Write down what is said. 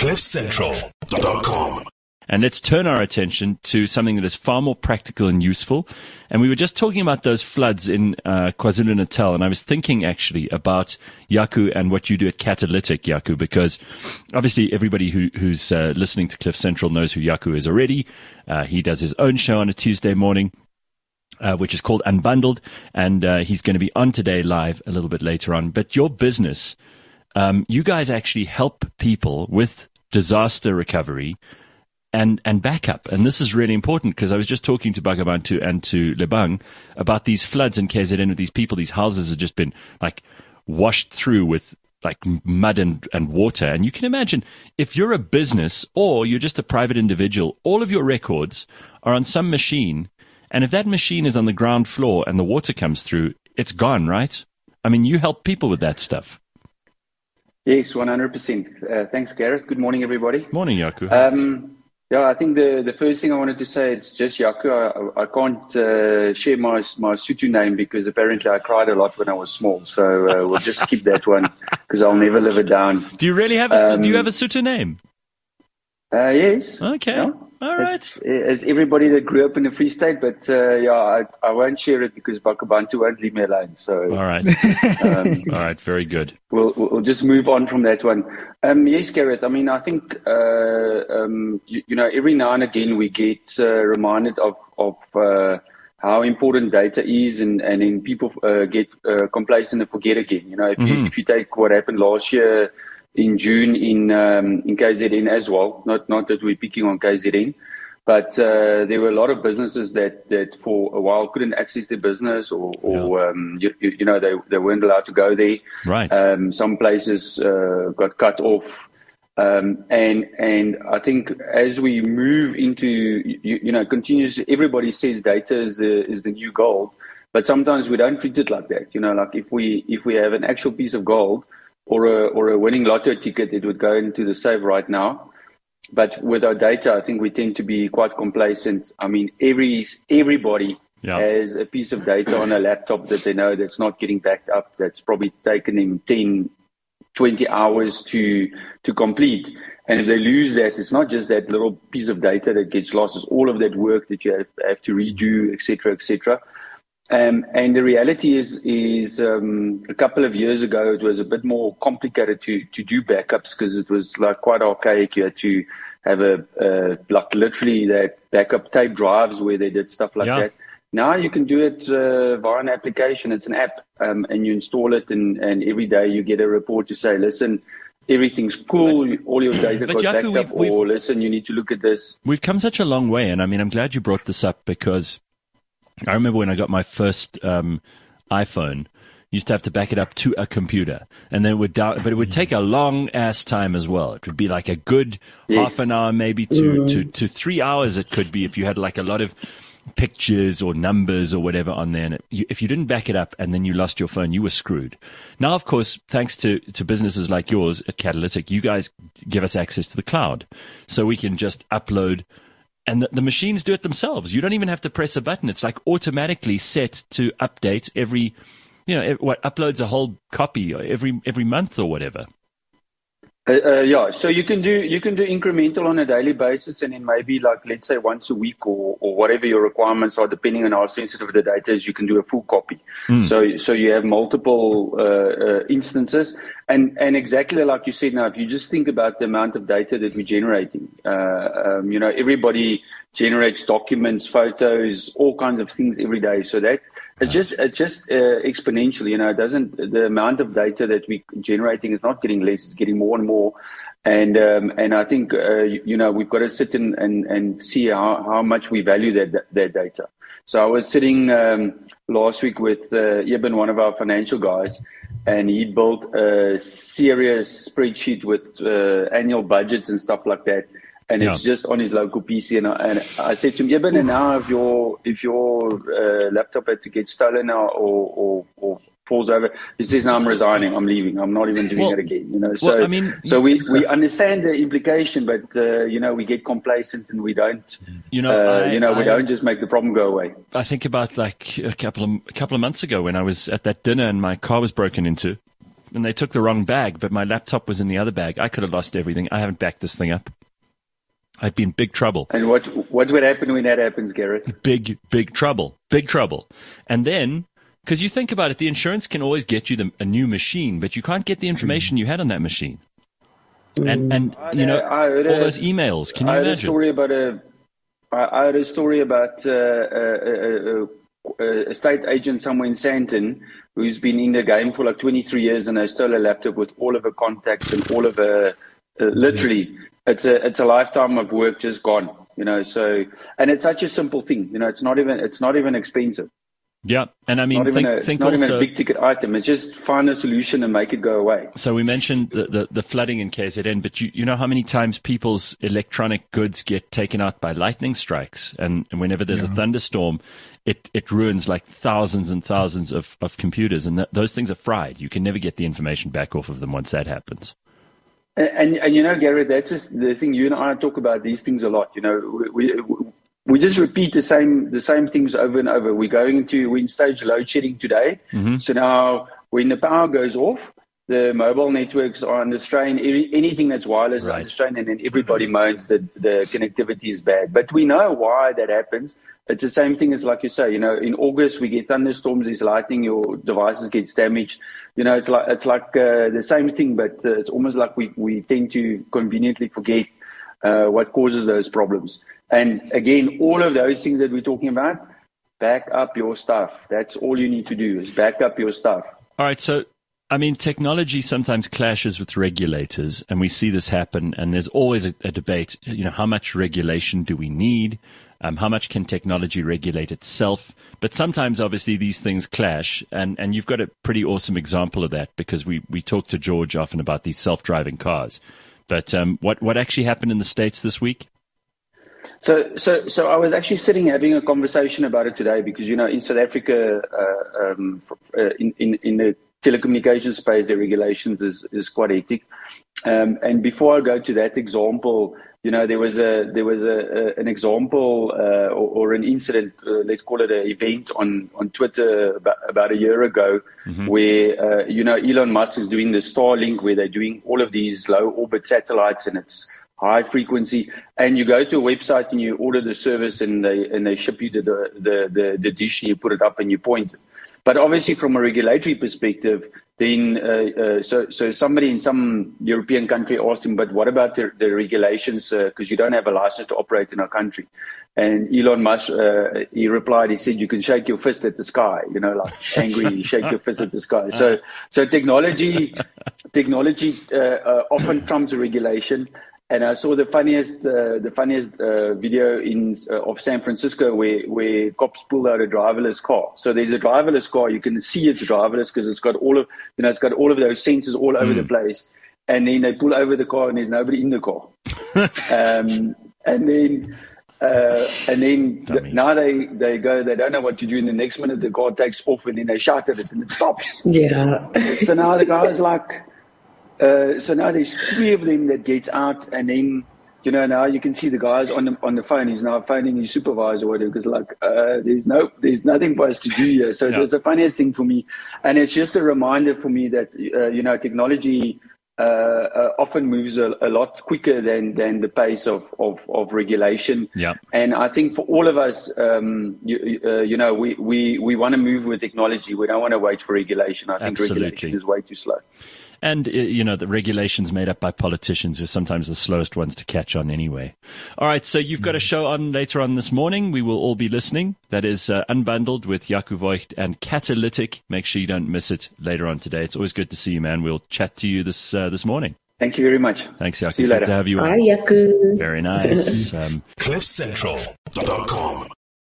CliffCentral.com. And let's turn our attention to something that is far more practical and useful. And we were just talking about those floods in uh, KwaZulu Natal, and I was thinking actually about Jaco and what you do at Catalytic, Jaco, because obviously everybody who, who's uh, listening to Cliff Central knows who Jaco is already. Uh, he does his own show on a Tuesday morning. Uh, which is called Unbundled, and uh, he's going to be on today live a little bit later on. But your business, um, you guys actually help people with disaster recovery and and backup. And this is really important because I was just talking to Bhagabantu and to Lebang about these floods in KZN with these people. These houses have just been like washed through with like mud and, and water. And you can imagine if you're a business or you're just a private individual, all of your records are on some machine. And if that machine is on the ground floor and the water comes through, it's gone, right? I mean, you help people with that stuff. Yes, 100%. Uh, thanks, Gareth. Good morning, everybody. Morning, Jaco. Um, yeah, I think the, the first thing I wanted to say it's just Jaco. I, can't uh, share my my Sotho name because apparently I cried a lot when I was small. So uh, we'll just keep that one because I'll never live it down. Do you really have a Um, Do you have a Sotho name? Uh, yes. Okay. All right. As, as everybody that grew up in the Free State, but uh, yeah, I, I won't share it because Bakabantu won't leave me alone. So All right. um, All right. Very good. we'll, we'll just move on from that one. Um, yes, Gareth. I mean, I think uh, um, you, you know every now and again we get uh, reminded of of uh, how important data is, and and then people uh, get uh, complacent and forget again. You know, if you Mhm. if you take what happened last year in June in um, in KZN as well, not not that we're picking on KZN. But uh, there were a lot of businesses that, that for a while couldn't access their business, or, or um, you, you you know they, they weren't allowed to go there. Right. Um, some places uh, got cut off, um, and and I think as we move into you, you know continuously, everybody says data is the is the new gold, but sometimes we don't treat it like that. You know, like if we if we have an actual piece of gold or a or a winning lotto ticket, it would go into the safe right now. But with our data, I think we tend to be quite complacent. I mean, every everybody Yeah. has a piece of data on a laptop that they know that's not getting backed up. That's probably taken them 10, 20 hours to to complete. And if they lose that, it's not just that little piece of data that gets lost. It's all of that work that you have, have to redo, et cetera, et cetera. Um, and the reality is, is um, a couple of years ago, it was a bit more complicated to, to do backups because it was like quite archaic. You had to have a, uh, like literally that backup tape drives where they did stuff like Yeah. that. Now you can do it uh, via an application. It's an app, um, and you install it, and, and every day you get a report to say, listen, everything's cool, all your data but got Jaco, backed up, we've- or listen, you need to look at this. We've come such a long way, and I mean, I'm glad you brought this up because I remember when I got my first um, iPhone, used to have to back it up to a computer, and then it would down, but it would take a long ass time as well. It would be like a good Yes. half an hour, maybe to, to to three hours. It could be if you had like a lot of pictures or numbers or whatever on there. And it, you, if you didn't back it up and then you lost your phone, you were screwed. Now, of course, thanks to, to businesses like yours at Catalytic, you guys give us access to the cloud. So we can just upload and the, machines do it themselves. You don't even have to press a button. It's like automatically set to update every, you know, what uploads a whole copy every, every month or whatever. Uh, uh, yeah, so you can do you can do incremental on a daily basis, and then maybe like let's say once a week or, or whatever your requirements are, depending on how sensitive the data is, you can do a full copy. So so you have multiple uh, uh, instances, and and exactly like you said. Now, if you just think about the amount of data that we're generating, uh, um, you know, everybody generates documents, photos, all kinds of things every day. So that it's just it's just uh, exponentially. You know, it doesn't the amount of data that we're generating is not getting less; it's getting more and more. And um, and I think uh, you, you know we've got to sit in and, and see how, how much we value that that data. So I was sitting um, last week with uh, Eben, one of our financial guys, and he built a serious spreadsheet with uh, annual budgets and stuff like that. And it's just on his local PC. And I, and I said to him, and now if your if your uh, laptop had to get stolen or, or, or, or falls over, he says, "No, I'm resigning. I'm leaving. I'm not even doing Well- it again." You know. So well, I mean, so we, we understand the implication, but uh, you know we get complacent and we don't. You know, uh, I- you know, we I- don't just make the problem go away. I think about like a couple of a couple of months ago when I was at that dinner and my car was broken into, and they took the wrong bag, but my laptop was in the other bag. I could have lost everything. I haven't backed this thing up. I'd be in big trouble. And what what would happen when that happens, Gareth? Big, big trouble. Big trouble. And then, because you think about it, the insurance can always get you the, a new machine, but you can't get the information you had on that machine. And and you know I all a- those emails. Can you I heard a story about a. I I heard a story about uh, a, a, a, state agent somewhere in Sandton who's been in the game for like 23 years and they stole a laptop with all of her contacts and all of her. Uh, literally, it's a it's a lifetime of work just gone. You know, so and it's such a simple thing. You know, it's not even it's not even expensive. Yeah, and I mean, Not even think, a, it's think not even a big ticket item. It's just find a solution and make it go away. So we mentioned the, the, the flooding in KZN, but you, you know how many times people's electronic goods get taken out by lightning strikes, and, and whenever there's a thunderstorm, it, it ruins like thousands and thousands of, of computers, and th- those things are fried. You can never get the information back off of them once that happens. And, and, and you know, Gary, that's just the thing. You and I talk about these things a lot. You know, we, we we just repeat the same the same things over and over. We're going to we're in stage load shedding today. Mm-hmm. So now when the power goes off, the mobile networks are under strain. Anything that's wireless is Right. under strain, and then everybody moans that the connectivity is bad. But we know why that happens. It's the same thing as like you say. You know, in August we get thunderstorms, there's lightning, your devices gets damaged. You know, it's like it's like uh, the same thing, but uh, it's almost like we we tend to conveniently forget uh, what causes those problems. And again, all of those things that we're talking about, back up your stuff. That's all you need to do is back up your stuff. All right, so I mean, technology sometimes clashes with regulators, and we see this happen. And there's always a, a debate. You know, how much regulation do we need? Um, how much can technology regulate itself? But sometimes, obviously, these things clash, and, and you've got a pretty awesome example of that because we we talk to George often about these self-driving cars. But um, what what actually happened in the states this week? So, so, so I was actually sitting having a conversation about it today because you know in South Africa, uh, um, uh, in, in in the telecommunications space, the regulations is is quite hectic. Um, and before I go to that example, you know there was a there was a, a an example uh, or, or an incident, uh, let's call it an event on on Twitter about, about a year ago, where uh, you know Elon Musk is doing the Starlink, where they're doing all of these low orbit satellites, and it's high frequency, and you go to a website and you order the service, and they and they ship you the the the, the dish, and you put it up and you point it. But obviously, from a regulatory perspective, then uh, uh, so so somebody in some European country asked him, but what about the, the regulations? Because you don't have a license to operate in our country. And Elon Musk, uh, he replied, he said, you can shake your fist at the sky, you know, like angry, shake your fist at the sky. So, so technology, technology uh, uh, often trumps regulation. And I saw the funniest, uh, the funniest uh, video in uh, of San Francisco where where cops pulled out a driverless car. So there's a driverless car. You can see it's driverless because it's got all of you know it's got all of those sensors all over the place. And then they pull over the car and there's nobody in the car. um, and then uh, and then th- now they, they go, they don't know what to do. And the next minute, the car takes off and then they shout at it and it stops. Yeah. so now the guy's like, uh, so now there's three of them that gets out, and then you know now you can see the guys on the on the phone. He's now phoning his supervisor or whatever because like uh, there's no there's nothing for us to do here. So it was the funniest thing for me, and it's just a reminder for me that uh, you know technology. Uh, uh, often moves a, a lot quicker than, than the pace of, of, of regulation. Yeah. And I think for all of us, um, you, uh, you know, we, we, we want to move with technology. We don't want to wait for regulation. I think Absolutely. regulation is way too slow. And, uh, you know, the regulations made up by politicians who are sometimes the slowest ones to catch on anyway. All right. So you've got a show on later on this morning. We will all be listening. That is uh, Unbundled with Jaco Voigt and Catalytic. Make sure you don't miss it later on today. It's always good to see you, man. We'll chat to you this, uh, this morning. Thank you very much. Thanks, Jaco. See you Good later. to have you Bye, on. Jaco. Very nice. Um, CliffCentral.com.